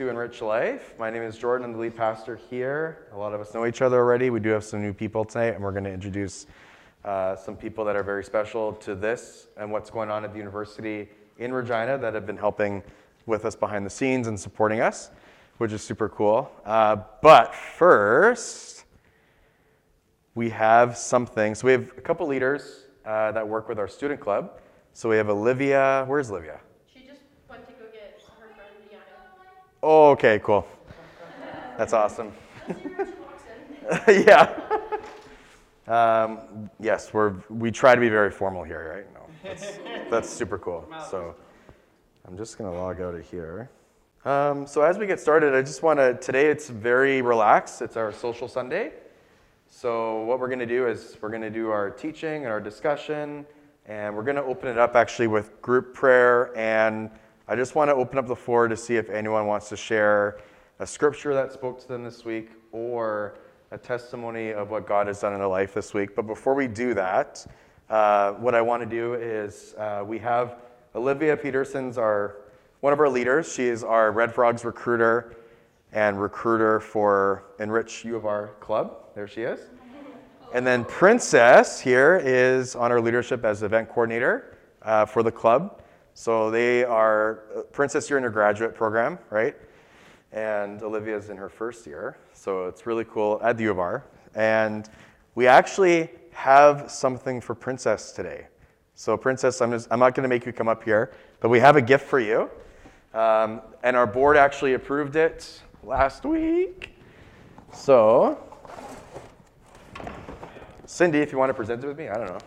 to Enrich Life. My name is Jordan. I'm the lead pastor here. A lot of us know each other already. We do have some new people tonight, and we're going to introduce uh, some people that are very special to this and what's going on at the university in Regina that have been helping with us behind the scenes and supporting us, which is super cool. Uh, but first, we have something. So we have a couple leaders uh, that work with our student club. So we have Olivia. Where's Olivia? She just went to go get her friend Deanna. Oh, okay, cool. That's awesome. Yeah. Um, yes, we're we try to be very formal here, right? No, that's, that's super cool. So I'm just gonna log out of here. Um, so as we get started, I just want to today it's very relaxed. It's our social Sunday. So what we're gonna do is we're gonna do our teaching and our discussion, and we're gonna open it up actually with group prayer. And I just want to open up the floor to see if anyone wants to share a scripture that spoke to them this week or a testimony of what God has done in their life this week. But before we do that, uh, what I want to do is uh, we have Olivia Peterson's our one of our leaders. She is our Red Frogs recruiter and recruiter for Enrich U of R Club. There she is. And then Princess here is on our leadership as event coordinator uh, for the club. So they are, uh, Princess, you're in your graduate program, right? And Olivia's in her first year. So it's really cool at the U of R. And we actually have something for Princess today. So, Princess, I'm, just, I'm not going to make you come up here, but we have a gift for you. Um, and our board actually approved it last week. So, Cindy, if you want to present it with me, I don't know.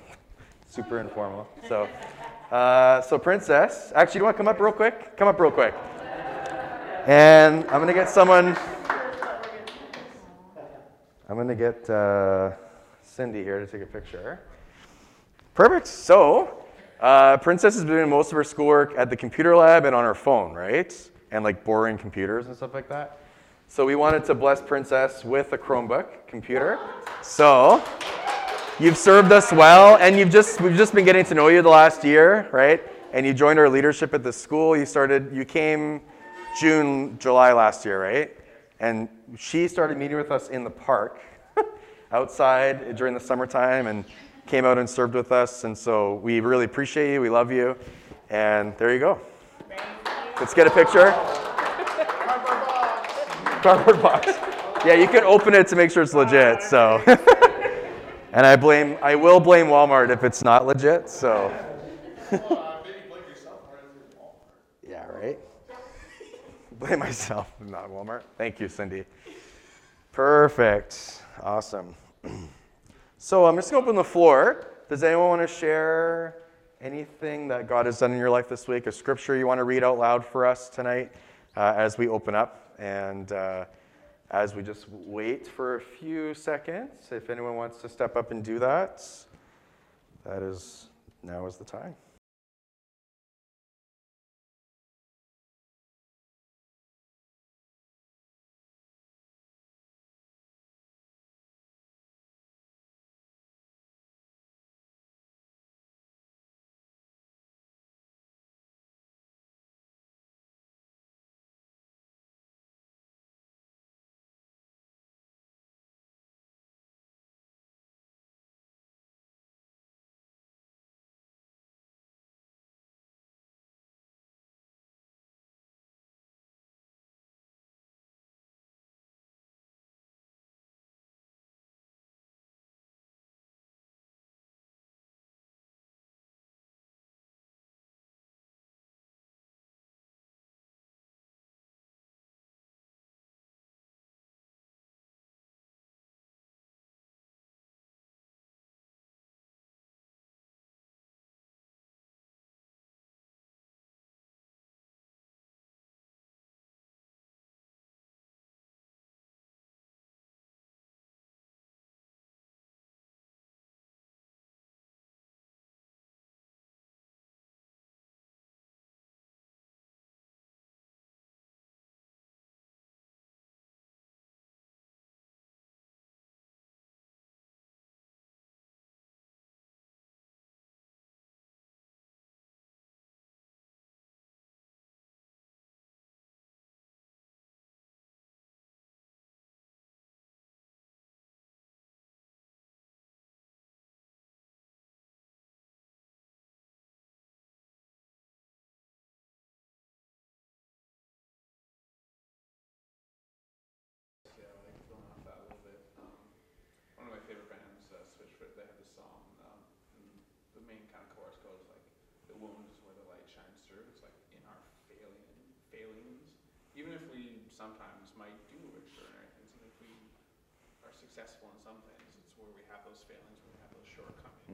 Super informal. So, uh, so Princess, actually, you want to come up real quick? Come up real quick. And I'm going to get someone. I'm going to get uh, Cindy here to take a picture. Perfect. So, uh, Princess has been doing most of her schoolwork at the computer lab and on her phone, right? And like boring computers and stuff like that. So, we wanted to bless Princess with a Chromebook computer. So, you've served us well, and you've just we've just been getting to know you the last year, right? And you joined our leadership at the school. You started. You came June, July last year, right? And she started meeting with us in the park outside during the summertime and came out and served with us. And so we really appreciate you. We love you. And there you go. Let's get a picture. Cardboard box. Yeah, you can open it to make sure it's legit. So, and I blame, I will blame Walmart if it's not legit. So, yeah, right. Blame myself, not Walmart. Thank you, Cindy. Perfect. Awesome. So I'm just going to open the floor. Does anyone want to share anything that God has done in your life this week? A scripture you want to read out loud for us tonight uh, as we open up and uh, as we just wait for a few seconds? If anyone wants to step up and do that, that is now is the time.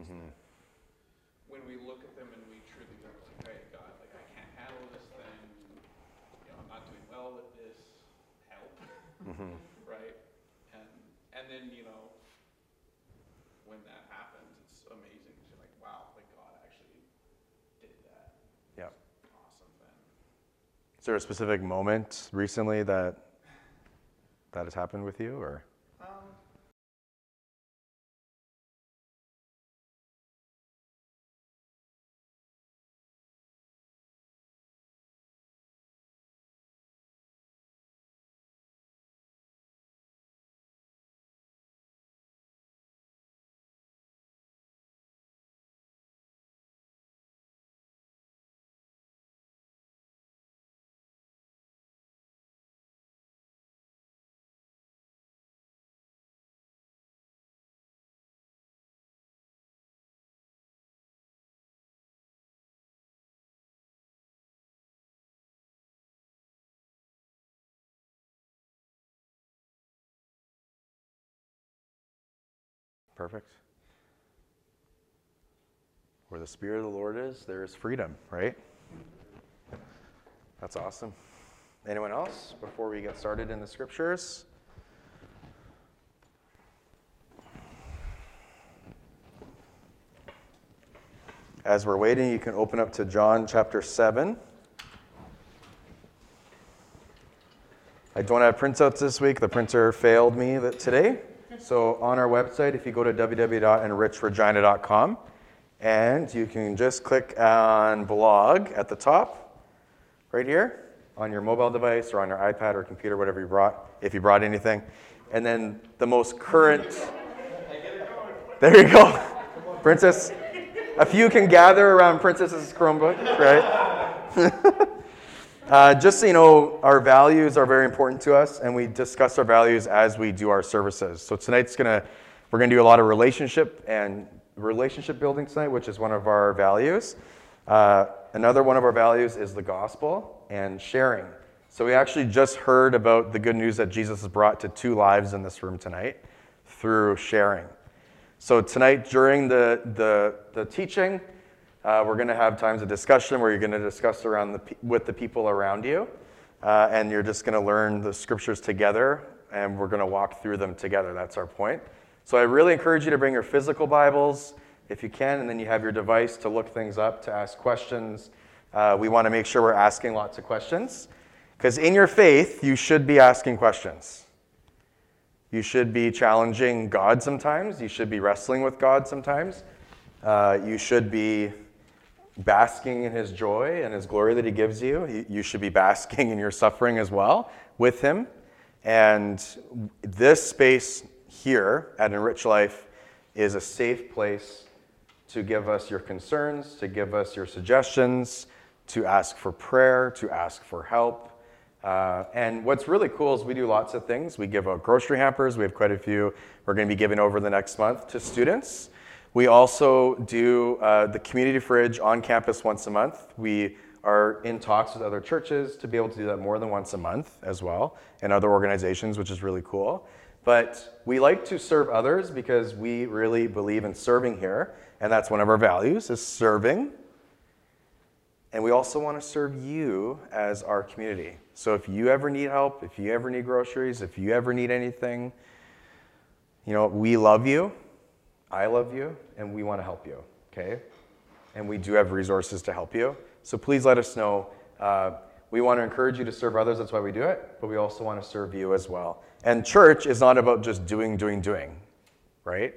Mhm. When we look at them and we truly go like, hey, God, like I can't handle this thing. You know, I'm not doing well with this. Help, Mhm. right? And and then you know, when that happens, it's amazing. You're like, wow, like God actually did that. Yeah. Awesome thing. Is there a specific moment recently that that has happened with you, or? Perfect. Where the Spirit of the Lord is, there is freedom, right? That's awesome. Anyone else before we get started in the scriptures? As we're waiting, you can open up to John chapter 7. I don't have printouts this week. The printer failed me today. So on our website, if you go to www.enrichregina.com, and you can just click on blog at the top, right here, on your mobile device or on your iPad or computer, whatever you brought, if you brought anything. And then the most current. There you go. Princess. A few can gather around Princess's Chromebook, right? Uh, just so you know, our values are very important to us, and we discuss our values as we do our services. So tonight's gonna, we're gonna do a lot of relationship and relationship building tonight, which is one of our values. Uh, another one of our values is the gospel and sharing. So we actually just heard about the good news that Jesus has brought to two lives in this room tonight through sharing. So tonight during the the, the teaching. Uh, we're going to have times of discussion where you're going to discuss around the, with the people around you, uh, and you're just going to learn the scriptures together, and we're going to walk through them together. That's our point. So I really encourage you to bring your physical Bibles if you can, and then you have your device to look things up, to ask questions. Uh, we want to make sure we're asking lots of questions, because in your faith, you should be asking questions. You should be challenging God sometimes. You should be wrestling with God sometimes. Uh, you should be basking in his joy and his glory that he gives you. You- should be basking in your suffering as well with him. And this space here at Enrich Life is a safe place to give us your concerns, to give us your suggestions, to ask for prayer, to ask for help. Uh, and what's really cool is we do lots of things. We give out grocery hampers. We have quite a few we're going to be giving over the next month to students. We also do uh, the community fridge on campus once a month. We are in talks with other churches to be able to do that more than once a month as well, and other organizations, which is really cool. But we like to serve others because we really believe in serving here, and that's one of our values is serving. And we also want to serve you as our community. So if you ever need help, if you ever need groceries, if you ever need anything, you know, we love you. I love you, and we want to help you, okay? And we do have resources to help you. So please let us know. Uh, we want to encourage you to serve others, that's why we do it, but we also want to serve you as well. And church is not about just doing, doing, doing, right?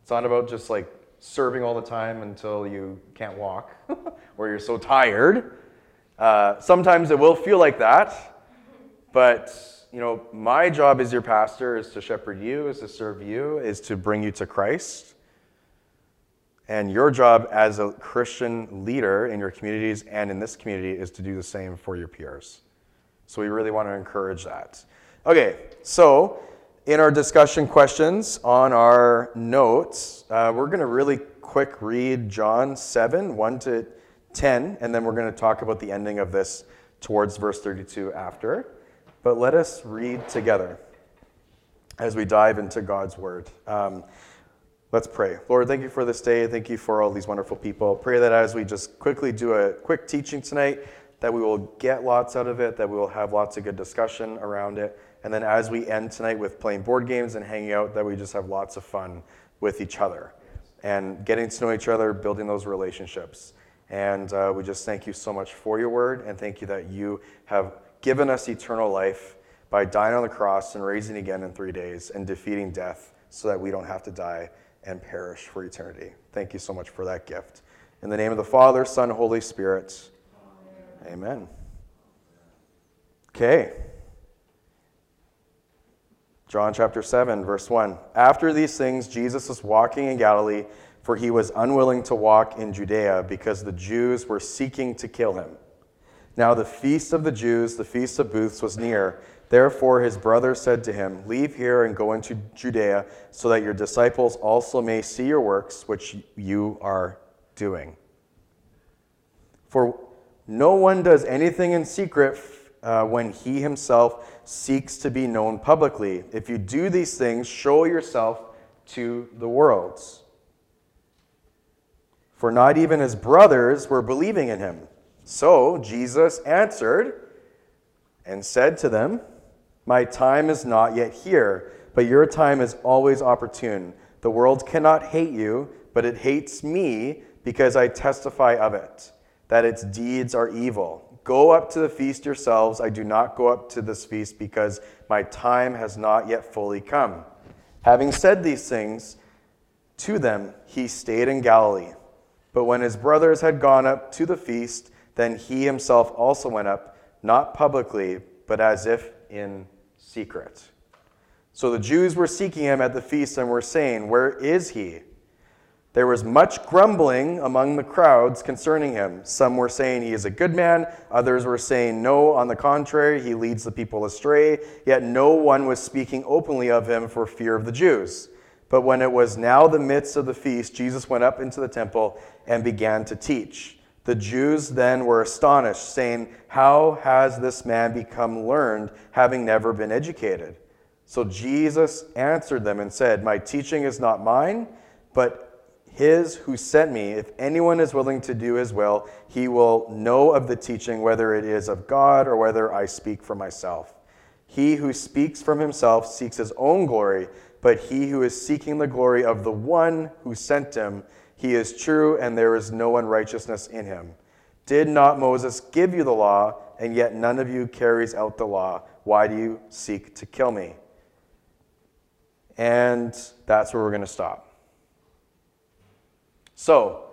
It's not about just like serving all the time until you can't walk or you're so tired. Uh, sometimes it will feel like that, but you know, my job as your pastor is to shepherd you, is to serve you, is to bring you to Christ. And your job as a Christian leader in your communities and in this community is to do the same for your peers. So we really want to encourage that. Okay, so in our discussion questions on our notes, uh, we're going to really quick read John 7, 1 to 10, and then we're going to talk about the ending of this towards verse 32 after. But let us read together as we dive into God's word. Um, let's pray. Lord, thank you for this day. Thank you for all these wonderful people. Pray that as we just quickly do a quick teaching tonight, that we will get lots out of it, that we will have lots of good discussion around it. And then as we end tonight with playing board games and hanging out, that we just have lots of fun with each other and getting to know each other, building those relationships. And uh, we just thank you so much for your word and thank you that you have given us eternal life by dying on the cross and raising again in three days and defeating death so that we don't have to die and perish for eternity. Thank you so much for that gift. In the name of the Father, Son, Holy Spirit. Amen. Okay. John chapter 7, verse 1. After these things, Jesus was walking in Galilee, for he was unwilling to walk in Judea because the Jews were seeking to kill him. Now, the feast of the Jews, the feast of booths, was near. Therefore, his brothers said to him, Leave here and go into Judea, so that your disciples also may see your works, which you are doing. For no one does anything in secret uh, when he himself seeks to be known publicly. If you do these things, show yourself to the world. For not even his brothers were believing in him. So Jesus answered and said to them, My time is not yet here, but your time is always opportune. The world cannot hate you, but it hates me because I testify of it, that its deeds are evil. Go up to the feast yourselves. I do not go up to this feast because my time has not yet fully come. Having said these things to them, he stayed in Galilee. But when his brothers had gone up to the feast, then he himself also went up, not publicly, but as if in secret. So the Jews were seeking him at the feast and were saying, Where is he? There was much grumbling among the crowds concerning him. Some were saying he is a good man, others were saying, No, on the contrary, he leads the people astray. Yet no one was speaking openly of him for fear of the Jews. But when it was now the midst of the feast, Jesus went up into the temple and began to teach. The Jews then were astonished, saying, How has this man become learned, having never been educated? So Jesus answered them and said, My teaching is not mine, but his who sent me. If anyone is willing to do his will, he will know of the teaching, whether it is of God or whether I speak for myself. He who speaks from himself seeks his own glory, but he who is seeking the glory of the one who sent him, he is true, and there is no unrighteousness in him. Did not Moses give you the law, and yet none of you carries out the law? Why do you seek to kill me? And that's where we're going to stop. So,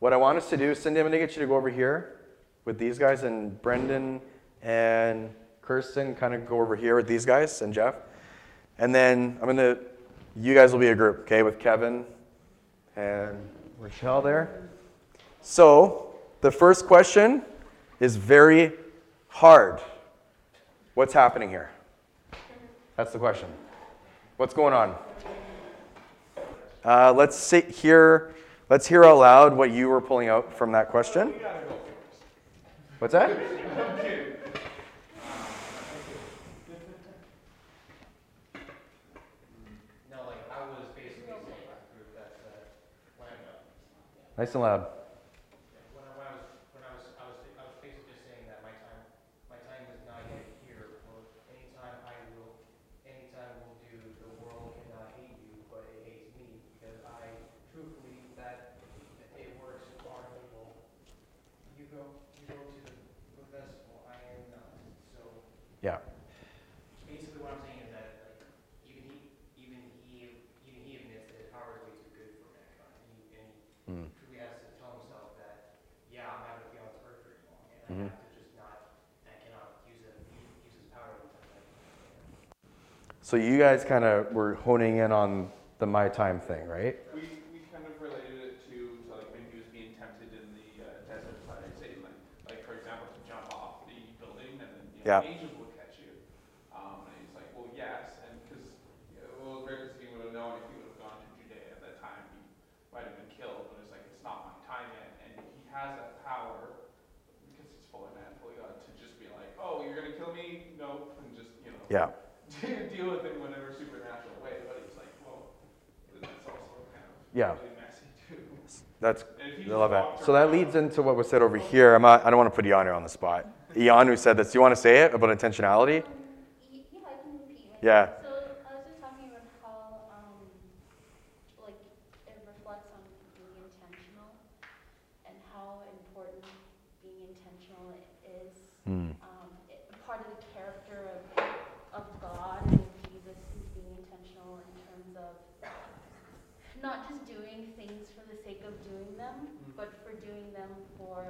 what I want us to do, Cindy, I'm going to get you to go over here with these guys, and Brendan and Kirsten kind of go over here with these guys and Jeff. And then I'm going to, you guys will be a group, okay, with Kevin and Rochelle there. So, the first question is very hard. What's happening here? That's the question. What's going on? Uh, let's sit here. Let's hear out loud what you were pulling out from that question. What's that? No, like I was basically saying that group that's uh, when I, Nice and loud. when I, when I was when I was I was I was basically just saying that my time my time is not yet here. Or anytime I will anytime will do the world cannot hate you, but it hates me because I truthfully that it works for people. You go you go to the, the festival, I am not. So Yeah. basically what I'm saying is that like even he even he even he admits that his power is way too good for mankind. And he, and Mm. he truly has to tell himself that yeah, I'm not gonna be on this earth very long, and Mhm. I have to just not I cannot use it use his power to like, So you guys kind of were honing in on the my time thing, right? We, we kind of related it to, to like when he was being tempted in the uh, desert by Satan, like, like for example, to jump off the building and then you know, Yeah. angels will catch you. Um, and he's like, well, yes, and because you know, well, very because he would have known if he would have gone to Judea at that time, he might have been killed. But it's like it's not my time yet, and he has that power because he's fully man, fully God, to just be like, oh, you're gonna kill me? Nope, and just Yeah. deal with it in whatever supernatural way. But he's like, well, it's also kind of Yeah. really messy too. That's And if you I just love that. walked So that leads into what was said over here. I'm not, I don't want to put Ianu on the spot. Ianu said this. Do you want to say it about intentionality? Yeah. So I was just talking about how um, y- yeah, I can repeat. it. Yeah. So I was just talking about how, um, like, it reflects on being intentional and how important being intentional is. Hmm. Um, it, part of the character of, of God and Jesus is being intentional in terms of not just doing things for the sake of doing them, but for doing them for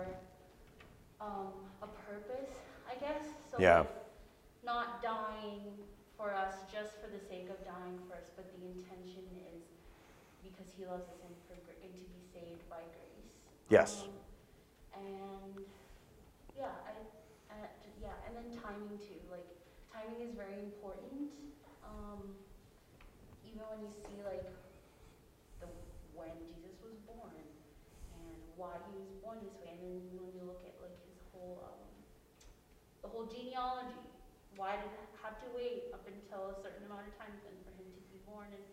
um, a purpose, I guess. So Yeah. like, not dying for us just for the sake of dying for us, but the intention is because He loves us and for and to be saved by grace. Yes. Um, and yeah, I, uh, yeah, and then timing too. Like timing is very important. Um, even when you see like when Jesus was born and why he was born this way, and then when you look at like his whole um, the whole genealogy, why did it have to wait up until a certain amount of time then for him to be born and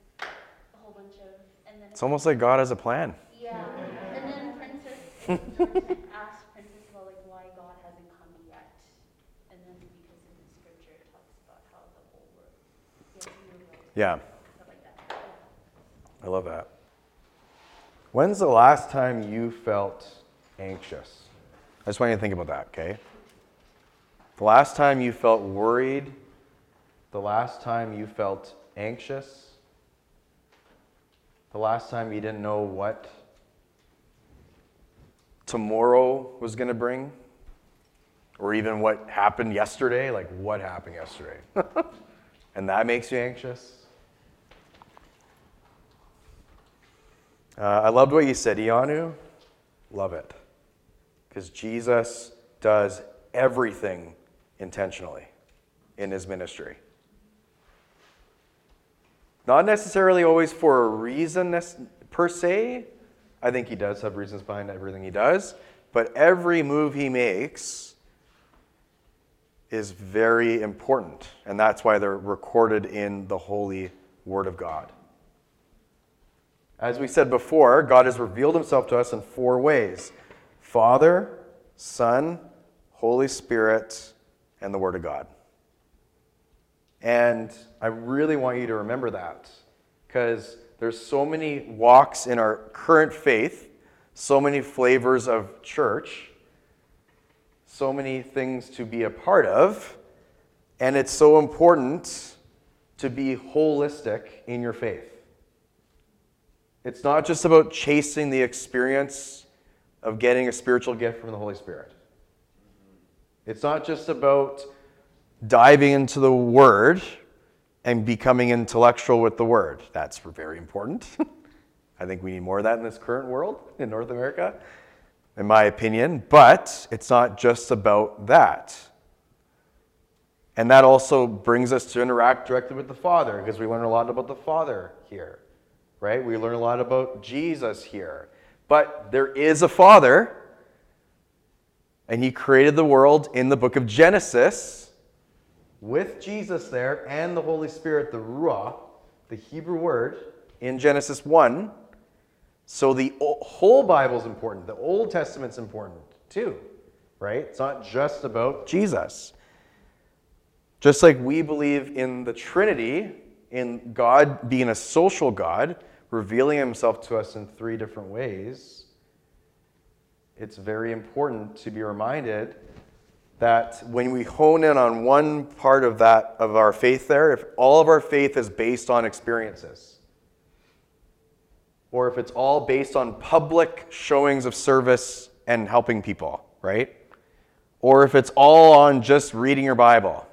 a whole bunch of and then It's almost like God has a plan. yeah, and then Princess asked Princess about like why God hasn't come yet, and then because in the scripture it talks about how the whole world, yes, you will, Yeah, stuff like that. I love that. When's the last time you felt anxious? I just want you to think about that, okay? The last time you felt worried, the last time you felt anxious, the last time you didn't know what tomorrow was going to bring, or even what happened yesterday, like what happened yesterday. and that makes you anxious. Uh, I loved what you said, Ianu. Love it. Because Jesus does everything intentionally in his ministry. Not necessarily always for a reason per se. I think he does have reasons behind everything he does. But every move he makes is very important. And that's why they're recorded in the holy word of God. As we said before, God has revealed himself to us in four ways Father, Son, Holy Spirit, and the Word of God. And I really want you to remember that because there's so many walks in our current faith, so many flavors of church, so many things to be a part of, and it's so important to be holistic in your faith. It's not just about chasing the experience of getting a spiritual gift from the Holy Spirit. It's not just about diving into the Word and becoming intellectual with the Word. That's very important. I think we need more of that in this current world in North America, in my opinion. But it's not just about that. And that also brings us to interact directly with the Father because we learn a lot about the Father here right? We learn a lot about Jesus here. But there is a Father, and He created the world in the book of Genesis with Jesus there and the Holy Spirit, the Ruah, the Hebrew word, in Genesis 1. So the whole Bible is important. The Old Testament's important too, right? It's not just about Jesus. Just like we believe in the Trinity, in God being a social God, revealing himself to us in three different ways, it's very important to be reminded that when we hone in on one part of that of our faith there, if all of our faith is based on experiences, or if it's all based on public showings of service and helping people, right? Or if it's all on just reading your Bible,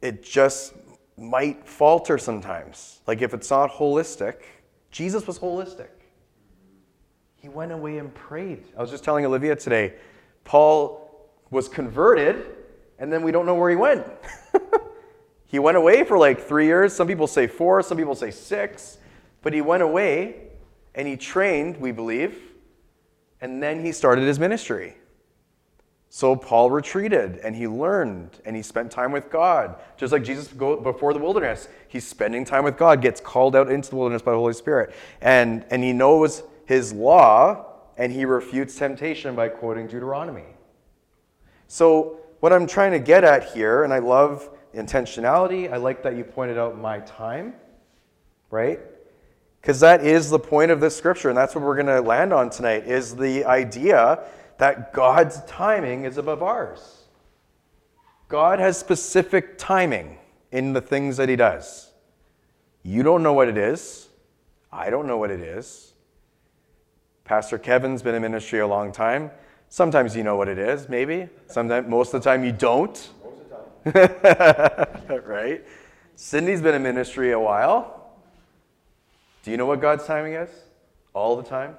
it just might falter sometimes. Like if it's not holistic, Jesus was holistic. He went away and prayed. I was just telling Olivia today, Paul was converted, and then we don't know where he went. he went away for like three years. Some people say four, some people say six, but he went away and he trained, we believe, and then he started his ministry. So Paul retreated and he learned and he spent time with God. Just like Jesus before the wilderness, he's spending time with God, gets called out into the wilderness by the Holy Spirit. And, and he knows his law and he refutes temptation by quoting Deuteronomy. So, what I'm trying to get at here, and I love intentionality, I like that you pointed out my time, right? Because that is the point of this scripture, and that's what we're going to land on tonight is the idea that God's timing is above ours. God has specific timing in the things that he does. You don't know what it is. I don't know what it is. Pastor Kevin's been in ministry a long time. Sometimes you know what it is, maybe. Sometimes, most of the time, you don't. Most of the time. right? Cindy's been in ministry a while. Do you know what God's timing is? All the time?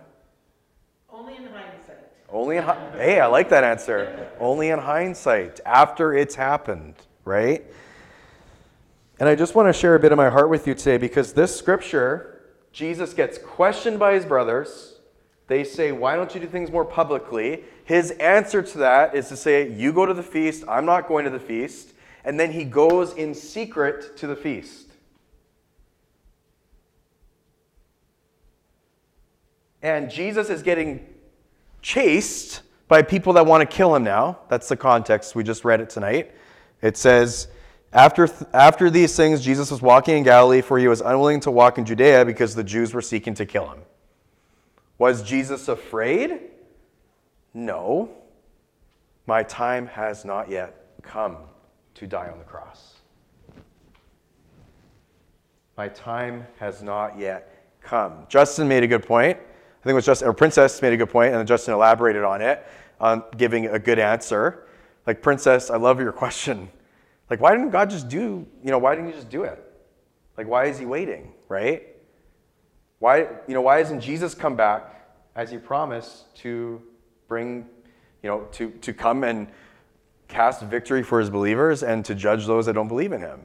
Only in hindsight. Only in hey, I like that answer. Only in hindsight, after it's happened, right? And I just want to share a bit of my heart with you today because this scripture, Jesus gets questioned by his brothers. They say, Why don't you do things more publicly? His answer to that is to say, You go to the feast, I'm not going to the feast. And then he goes in secret to the feast. And Jesus is getting chased by people that want to kill him now. That's the context. We just read it tonight. It says, after, after these things, Jesus was walking in Galilee, for he was unwilling to walk in Judea because the Jews were seeking to kill him. Was Jesus afraid? No. My time has not yet come to die on the cross. My time has not yet come. Justin made a good point. I think it was Justin, or Princess made a good point, and then Justin elaborated on it, um, giving a good answer. Like, Princess, I love your question. Like, why didn't God just do, you know, why didn't he just do it? Like, why is he waiting, right? Why, you know, why doesn't Jesus come back as he promised to bring, you know, to, to come and cast victory for his believers and to judge those that don't believe in him?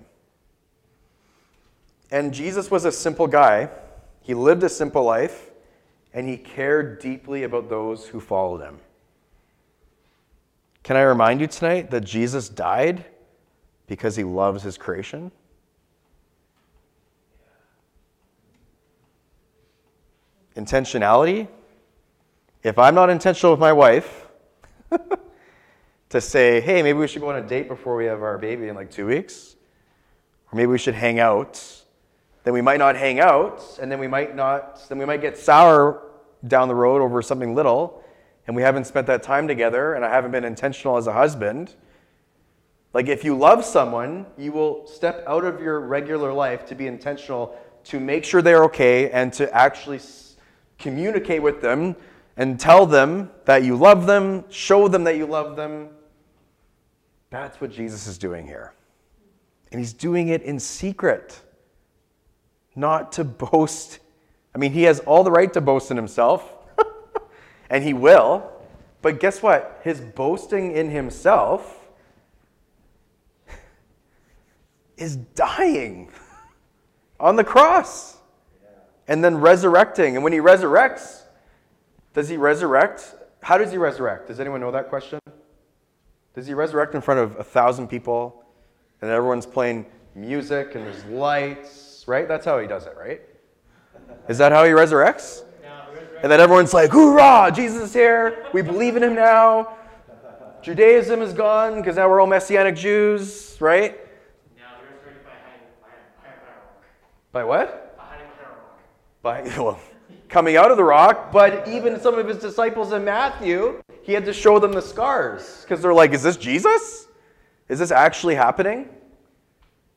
And Jesus was a simple guy. He lived a simple life, and he cared deeply about those who followed him. Can I remind you tonight that Jesus died because he loves his creation? Intentionality. If I'm not intentional with my wife to say, hey, maybe we should go on a date before we have our baby in like two weeks, or maybe we should hang out, then we might not hang out, and then we might not, then we might get sour down the road over something little, and we haven't spent that time together, and I haven't been intentional as a husband. Like, if you love someone, you will step out of your regular life to be intentional to make sure they're okay and to actually s- communicate with them and tell them that you love them, show them that you love them. That's what Jesus is doing here. And he's doing it in secret, not to boast. I mean, he has all the right to boast in himself, and he will. But guess what? His boasting in himself is dying on the cross and then resurrecting. And when he resurrects, does he resurrect? How does he resurrect? Does anyone know that question? Does he resurrect in front of a thousand people and everyone's playing music and there's lights, right? That's how he does it, right? Is that how he resurrects? And then everyone's like, hoorah, Jesus is here. We believe in him now. Judaism is gone because now we're all Messianic Jews, right? by what? By well, coming out of the rock. But even some of his disciples in Matthew, he had to show them the scars because they're like, is this Jesus? Is this actually happening?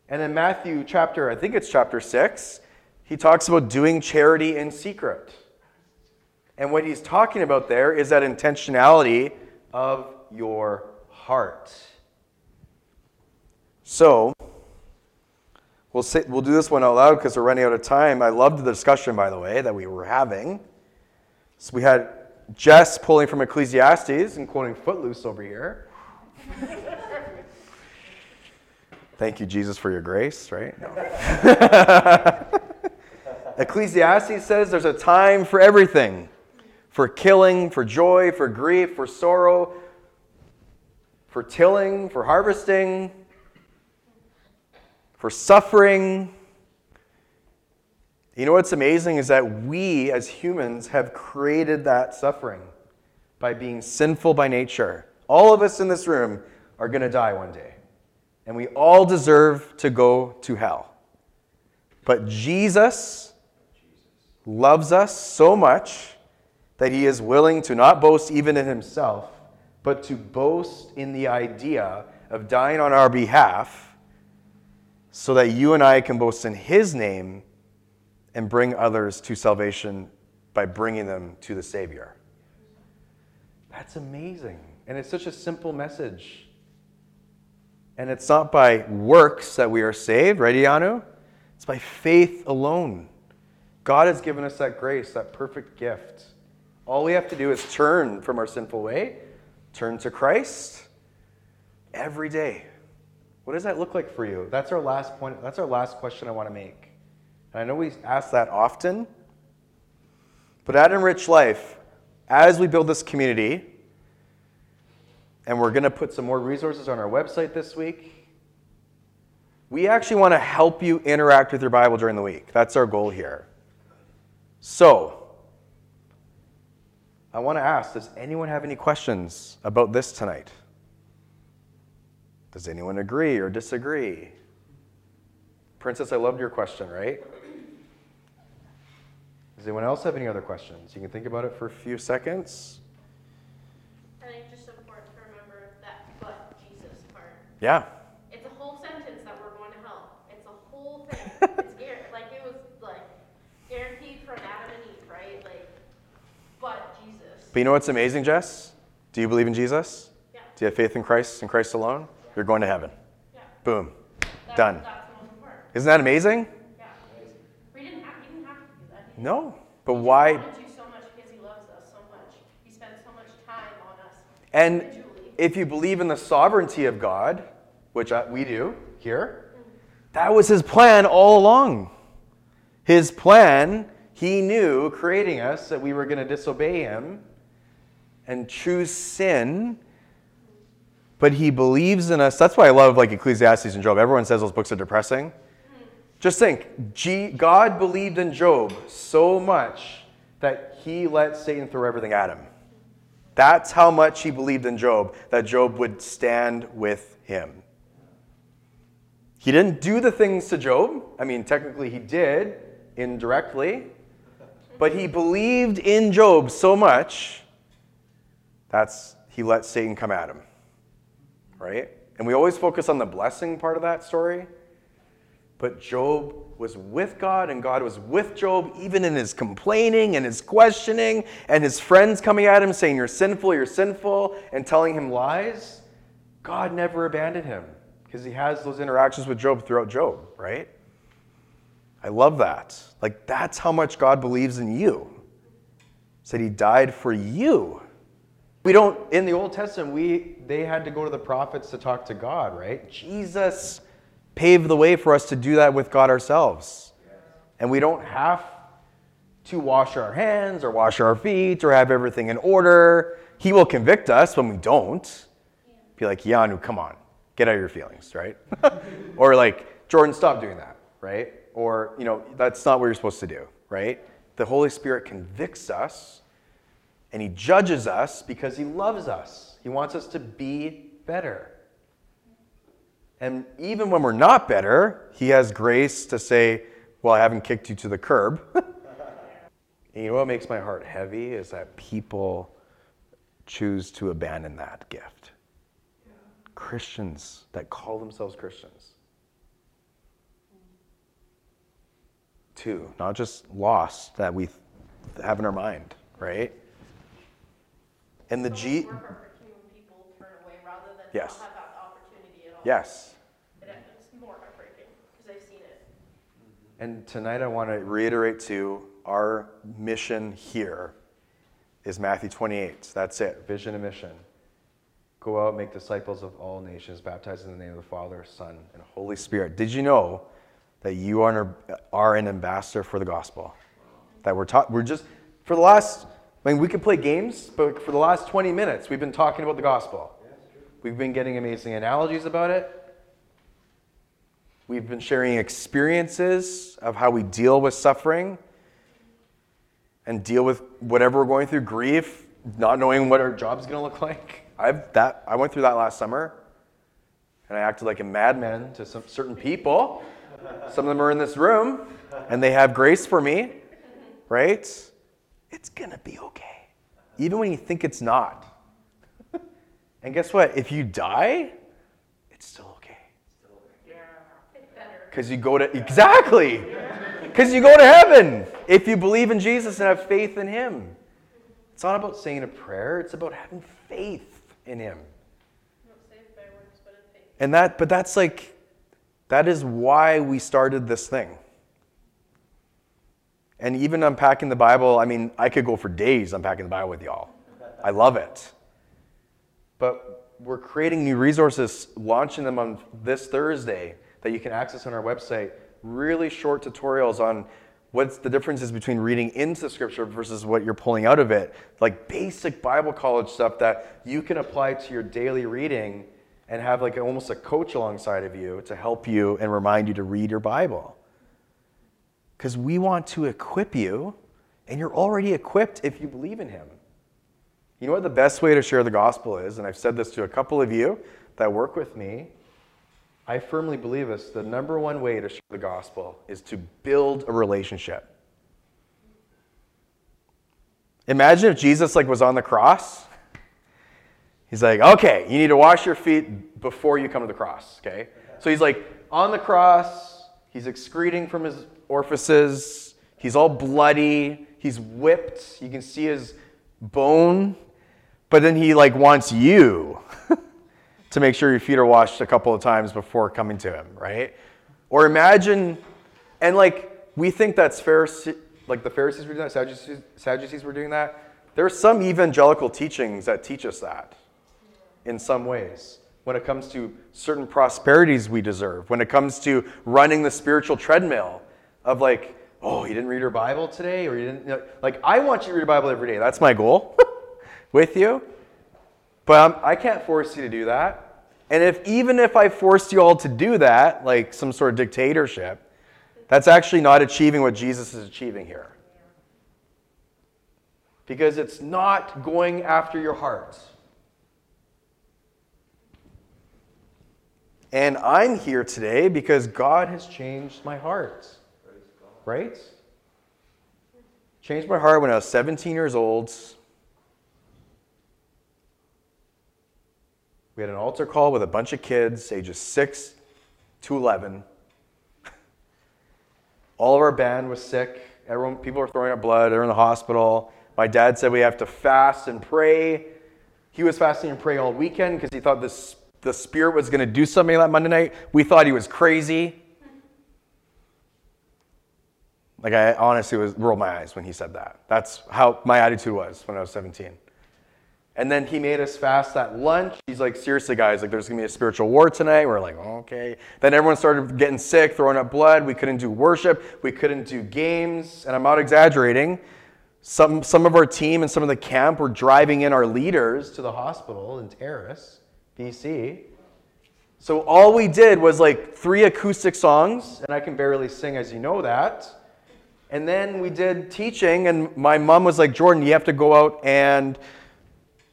And in Matthew chapter, I think it's chapter 6, he talks about doing charity in secret. And what he's talking about there is that intentionality of your heart. So, we'll, say, we'll do this one out loud because we're running out of time. I loved the discussion, by the way, that we were having. So we had Jess pulling from Ecclesiastes and quoting Footloose over here. Thank you, Jesus, for your grace, right? No. Ecclesiastes says there's a time for everything for killing, for joy, for grief, for sorrow. for tilling, for harvesting, for suffering. You know what's amazing is that we as humans have created that suffering by being sinful by nature. All of us in this room are going to die one day, and we all deserve to go to hell. But Jesus loves us so much that he is willing to not boast even in himself, but to boast in the idea of dying on our behalf so that you and I can boast in his name and bring others to salvation by bringing them to the Savior. That's amazing. And it's such a simple message. And it's not by works that we are saved, right, Ianu? It's by faith alone. God has given us that grace, that perfect gift. All we have to do is turn from our sinful way, turn to Christ every day. What does that look like for you? That's our last point. That's our last question I want to make. And I know we ask that often. But at Enrich Life, as we build this community, and we're going to put some more resources on our website this week, we actually want to help you interact with your Bible during the week. That's our goal here. So, I want to ask Does anyone have any questions about this tonight? Does anyone agree or disagree? Princess, I loved your question, right? Does anyone else have any other questions? You can think about it for a few seconds. I think it's just important to remember that but Jesus part. Yeah. It's a whole sentence that we're going to hell. It's a whole thing. it's gar- like it was like guaranteed from Adam and Eve, right? Like, but Jesus. But you know what's amazing, Jess? Do you believe in Jesus? Yeah. Do you have faith in Christ and Christ alone? You're going to heaven. Yeah. Boom. That's, Done. That's the most important. Isn't that amazing? Yeah. We didn't have. He didn't have to do that. No. But why? wanted so much because he loves us so much. He spends so much time on us. And if you believe in the sovereignty of God, which we do here, that was his plan all along. His plan, he knew, creating us, that we were going to disobey him and choose sin. But he believes in us. That's why I love like Ecclesiastes and Job. Everyone says those books are depressing. Just think, G- God believed in Job so much that he let Satan throw everything at him. That's how much he believed in Job, that Job would stand with him. He didn't do the things to Job. I mean, technically, he did indirectly. But he believed in Job so much that's he let Satan come at him. Right? And we always focus on the blessing part of that story. But Job was with God, and God was with Job, even in his complaining and his questioning, and his friends coming at him saying, You're sinful, you're sinful, and telling him lies. God never abandoned him because he has those interactions with Job throughout Job, right? I love that. Like, that's how much God believes in you. Said he died for you. We don't, in the Old Testament, we, they had to go to the prophets to talk to God, right? Jesus paved the way for us to do that with God ourselves. And we don't have to wash our hands or wash our feet or have everything in order. He will convict us when we don't. Be like, Yanu, come on, get out of your feelings, right? or like, Jordan, stop doing that, right? Or, you know, that's not what you're supposed to do, right? The Holy Spirit convicts us and he judges us because he loves us. He wants us to be better. And even when we're not better, he has grace to say, Well, I haven't kicked you to the curb. you know what makes my heart heavy is that people choose to abandon that gift. Christians that call themselves Christians. Two, not just lost that we have in our mind, right? And the It's G. more heartbreaking when people turn away rather than Yes. not have that opportunity at all. Yes. It, it's more heartbreaking because I've seen it. And tonight I want to reiterate to our mission here is Matthew 28. That's it, vision and mission. Go out, make disciples of all nations, baptize in the name of the Father, Son, and Holy Spirit. Did you know that you are an, are an ambassador for the gospel? That we're taught, we're just, for the last, I mean, we can play games, but for the last 20 minutes, we've been talking about the gospel. We've been getting amazing analogies about it. We've been sharing experiences of how we deal with suffering and deal with whatever we're going through grief, not knowing what our job's going to look like. I've that I went through that last summer and I acted like a madman to some certain people. Some of them are in this room and they have grace for me, right? It's going to be okay. Even when you think it's not. And guess what? If you die, it's still okay. It's better. Because you go to, exactly. Because you go to heaven if you believe in Jesus and have faith in Him. It's not about saying a prayer, it's about having faith in Him. Not saved by works, but in faith. And that, but that's like, that is why we started this thing. And even unpacking the Bible, I mean, I could go for days unpacking the Bible with y'all. I love it. But we're creating new resources, launching them on this Thursday that you can access on our website. Really short tutorials on what's the differences between reading into Scripture versus what you're pulling out of it. Like basic Bible college stuff that you can apply to your daily reading and have like almost a coach alongside of you to help you and remind you to read your Bible. Because we want to equip you, and you're already equipped if you believe in Him. You know what the best way to share the gospel is? And I've said this to a couple of you that work with me. I firmly believe this. The number one way to share the gospel is to build a relationship. Imagine if Jesus like was on the cross. He's like, "Okay, you need to wash your feet before you come to the cross." Okay? So he's like on the cross, he's excreting from his orifices. He's all bloody, he's whipped. You can see his bone but then he like wants you to make sure your feet are washed a couple of times before coming to him, right? Or imagine, and like we think that's Pharisee, like the Pharisees were doing that, Sadducees, Sadducees were doing that. There are some evangelical teachings that teach us that in some ways when it comes to certain prosperities we deserve, when it comes to running the spiritual treadmill of like, oh, you didn't read your Bible today, or you didn't, you know, like, I want you to read your Bible every day. That's my goal with you. But I'm, I can't force you to do that. And if even if I forced you all to do that, like some sort of dictatorship, that's actually not achieving what Jesus is achieving here. Because it's not going after your heart. And I'm here today because God has changed my heart. Right? Changed my heart when I was 17 years old. We had an altar call with a bunch of kids, ages 6 to 11. All of our band was sick. Everyone, people were throwing up blood. They're in the hospital. My dad said we have to fast and pray. He was fasting and praying all weekend because he thought this, the Spirit was going to do something that Monday night. We thought he was crazy. Like, I honestly was rolled my eyes when he said that. That's how my attitude was when I was 17. And then he made us fast that lunch. He's like, seriously, guys, like there's gonna be a spiritual war tonight. We're like, okay. Then everyone started getting sick, throwing up blood. We couldn't do worship. We couldn't do games. And I'm not exaggerating. Some, some of our team and some of the camp were driving in our leaders to the hospital in Terrace, BC. So all we did was like three acoustic songs, and I can barely sing, as you know that. And then we did teaching, and my mom was like, Jordan, you have to go out and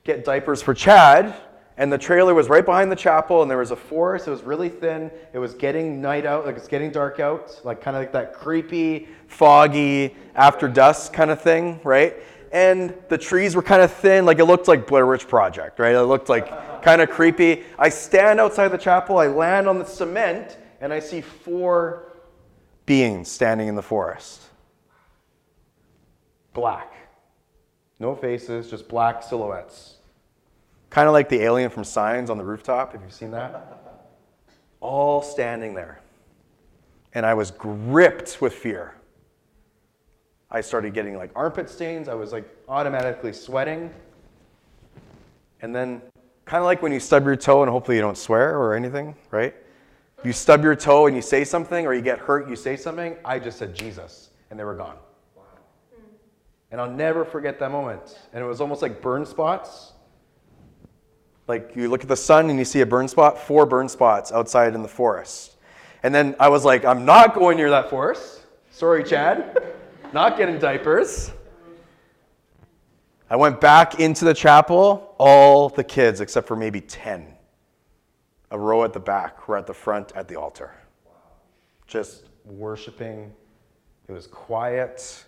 get diapers for Chad. And the trailer was right behind the chapel, and there was a forest. It was really thin. It was getting night out, like it's getting dark out, like kind of like that creepy, foggy, after dusk kind of thing, right? And the trees were kind of thin, like it looked like Blair Witch Project, right? It looked like kind of creepy. I stand outside the chapel, I land on the cement, and I see four beings standing in the forest. Black. No faces, just black silhouettes. Kind of like the alien from Signs on the rooftop, Have you've seen that. All standing there. And I was gripped with fear. I started getting like armpit stains. I was like automatically sweating. And then, kind of like when you stub your toe and hopefully you don't swear or anything, right? You stub your toe and you say something, or you get hurt, you say something. I just said Jesus, and they were gone. And I'll never forget that moment. And it was almost like burn spots. Like you look at the sun and you see a burn spot, four burn spots outside in the forest. And then I was like, I'm not going near that forest. Sorry, Chad. not getting diapers. I went back into the chapel, all the kids, except for maybe 10, a row at the back, were at the front at the altar. Just worshiping. It was quiet.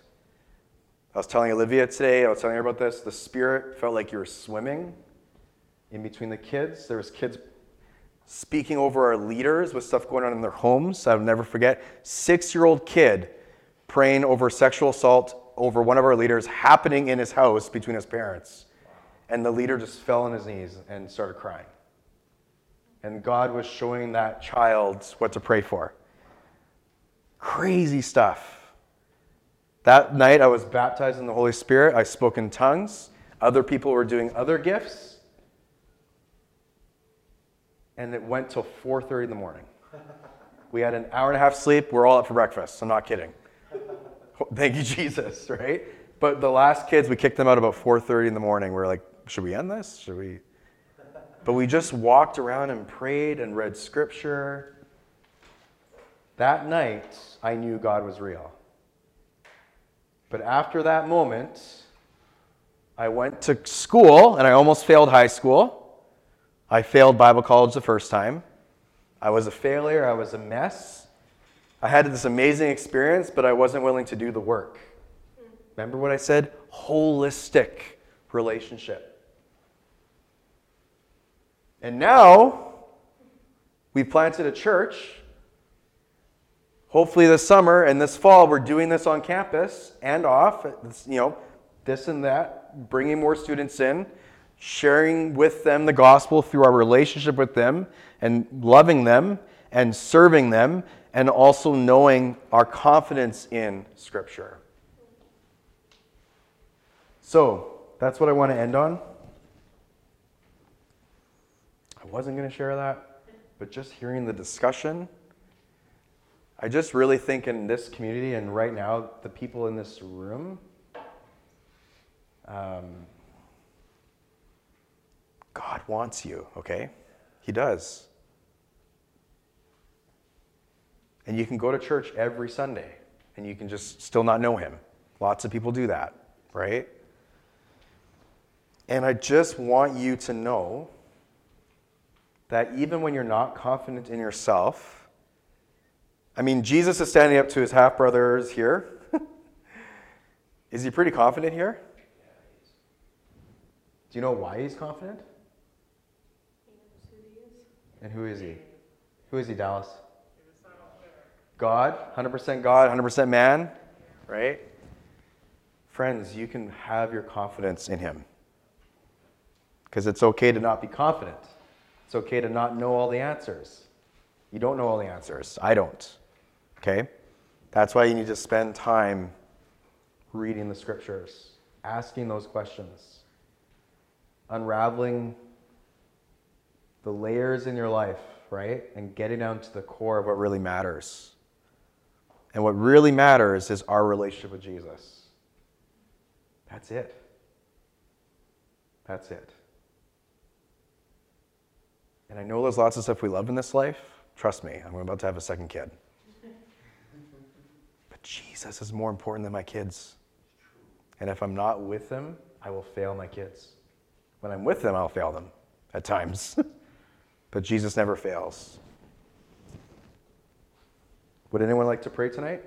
I was telling Olivia today, I was telling her about this. The spirit felt like you were swimming in between the kids. There was kids speaking over our leaders with stuff going on in their homes. I'll never forget. Six-year-old kid praying over sexual assault over one of our leaders happening in his house between his parents. And the leader just fell on his knees and started crying. And God was showing that child what to pray for. Crazy stuff. That night I was baptized in the Holy Spirit. I spoke in tongues. Other people were doing other gifts. And it went till 4:30 in the morning. We had an hour and a half sleep. We're all up for breakfast. I'm not kidding. Thank you, Jesus, right? But the last kids, we kicked them out about 4:30 in the morning. We are like, should we end this? Should we? But we just walked around and prayed and read scripture. That night, I knew God was real. But after that moment, I went to school and I almost failed high school. I failed Bible college the first time. I was a failure, I was a mess. I had this amazing experience, but I wasn't willing to do the work. Remember what I said? Holistic relationship. And now we've planted a church. Hopefully this summer and this fall we're doing this on campus and off, you know, this and that, bringing more students in, sharing with them the gospel through our relationship with them and loving them and serving them and also knowing our confidence in scripture. So, that's what I want to end on. I wasn't going to share that, but just hearing the discussion, I just really think in this community and right now, the people in this room, um, God wants you, okay? He does. And you can go to church every Sunday and you can just still not know Him. Lots of people do that, right? And I just want you to know that even when you're not confident in yourself, I mean, Jesus is standing up to his half brothers here. is he pretty confident here? Do you know why he's confident? And who is he? Who is he, Dallas? God, 100% God, 100% man, right? Friends, you can have your confidence in him. Because it's okay to not be confident. It's okay to not know all the answers. You don't know all the answers. I don't. Okay? That's why you need to spend time reading the scriptures, asking those questions, unraveling the layers in your life, right? And getting down to the core of what really matters. And what really matters is our relationship with Jesus. That's it. That's it. And I know there's lots of stuff we love in this life. Trust me, I'm about to have a second kid. Jesus is more important than my kids. And if I'm not with them, I will fail my kids. When I'm with them, I'll fail them at times. but Jesus never fails. Would anyone like to pray tonight?